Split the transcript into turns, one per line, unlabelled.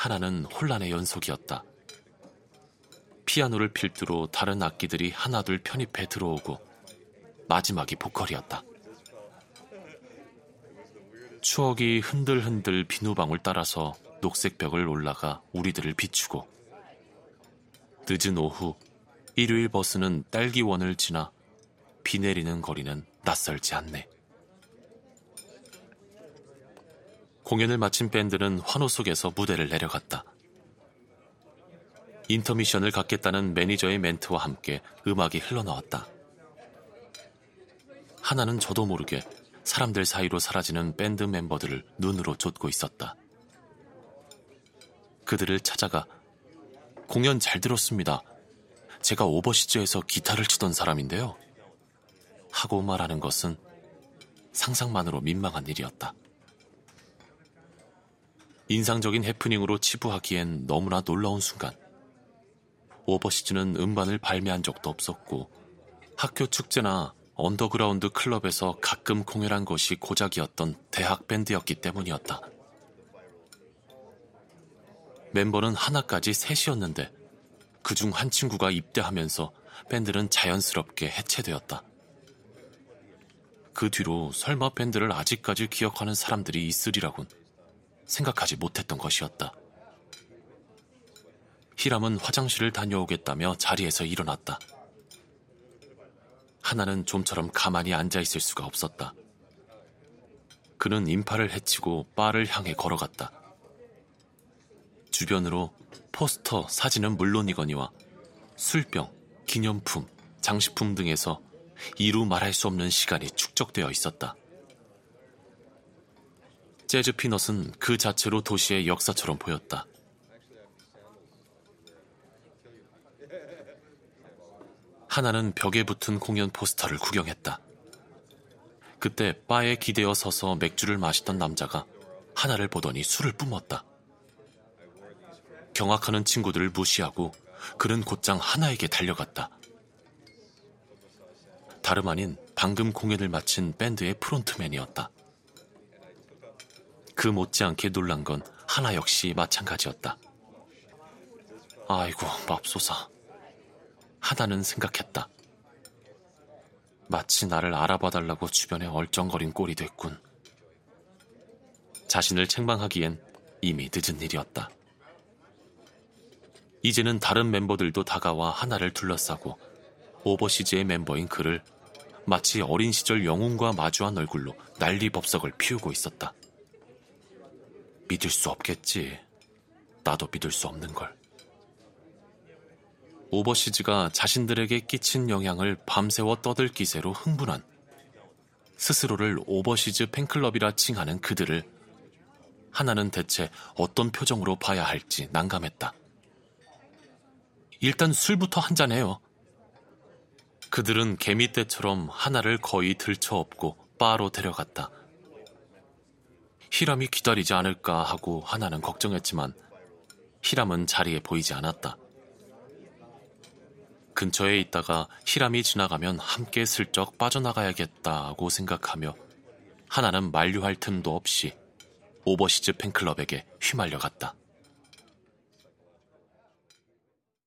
하나는 혼란의 연속이었다. 피아노를 필두로 다른 악기들이 하나둘 편입해 들어오고 마지막이 보컬이었다. 추억이 흔들흔들 비누방울 따라서 녹색 벽을 올라가 우리들을 비추고 늦은 오후 일요일 버스는 딸기원을 지나 비 내리는 거리는 낯설지 않네. 공연을 마친 밴드는 환호 속에서 무대를 내려갔다. 인터미션을 갖겠다는 매니저의 멘트와 함께 음악이 흘러나왔다. 하나는 저도 모르게 사람들 사이로 사라지는 밴드 멤버들을 눈으로 쫓고 있었다. 그들을 찾아가 공연 잘 들었습니다. 제가 오버시즈에서 기타를 치던 사람인데요. 하고 말하는 것은 상상만으로 민망한 일이었다. 인상적인 해프닝으로 치부하기엔 너무나 놀라운 순간. 오버시즈는 음반을 발매한 적도 없었고 학교 축제나 언더그라운드 클럽에서 가끔 공연한 것이 고작이었던 대학 밴드였기 때문이었다. 멤버는 나까지 셋이었는데 그 중 한 친구가 입대하면서 밴드는 자연스럽게 해체되었다. 그 뒤로 설마 밴드를 아직까지 기억하는 사람들이 있으리라곤 생각하지 못했던 것이었다. 히람은 화장실을 다녀오겠다며 자리에서 일어났다. 하나는 좀처럼 가만히 앉아 있을 수가 없었다. 그는 인파를 헤치고 바를 향해 걸어갔다. 주변으로 포스터, 사진은 물론이거니와 술병, 기념품, 장식품 등에서 이루 말할 수 없는 시간이 축적되어 있었다. 재즈 피넛은 그 자체로 도시의 역사처럼 보였다. 하나는 벽에 붙은 공연 포스터를 구경했다. 그때 바에 기대어 서서 맥주를 마시던 남자가 하나를 보더니 술을 뿜었다. 경악하는 친구들을 무시하고 그는 곧장 하나에게 달려갔다. 다름 아닌 방금 공연을 마친 밴드의 프론트맨이었다. 그 못지않게 놀란 건 하나 역시 마찬가지였다. 아이고, 맙소사. 하나는 생각했다. 마치 나를 알아봐달라고 주변에 얼쩡거린 꼴이 됐군. 자신을 책망하기엔 이미 늦은 일이었다. 이제는 다른 멤버들도 다가와 하나를 둘러싸고 오버시즈의 멤버인 그를 마치 어린 시절 영웅과 마주한 얼굴로 난리법석을 피우고 있었다. 믿을 수 없겠지. 나도 믿을 수 없는 걸. 오버시즈가 자신들에게 끼친 영향을 밤새워 떠들 기세로 흥분한 스스로를 오버시즈 팬클럽이라 칭하는 그들을 하나는 대체 어떤 표정으로 봐야 할지 난감했다. 일단 술부터 한 잔 해요. 그들은 개미 떼처럼 하나를 거의 들쳐업고 바로 데려갔다. 히람이 기다리지 않을까 하고 하나는 걱정했지만 히람은 자리에 보이지 않았다. 근처에 있다가 히람이 지나가면 함께 슬쩍 빠져나가야겠다고 생각하며 하나는 만류할 틈도 없이 오버시즈 팬클럽에게 휘말려 갔다.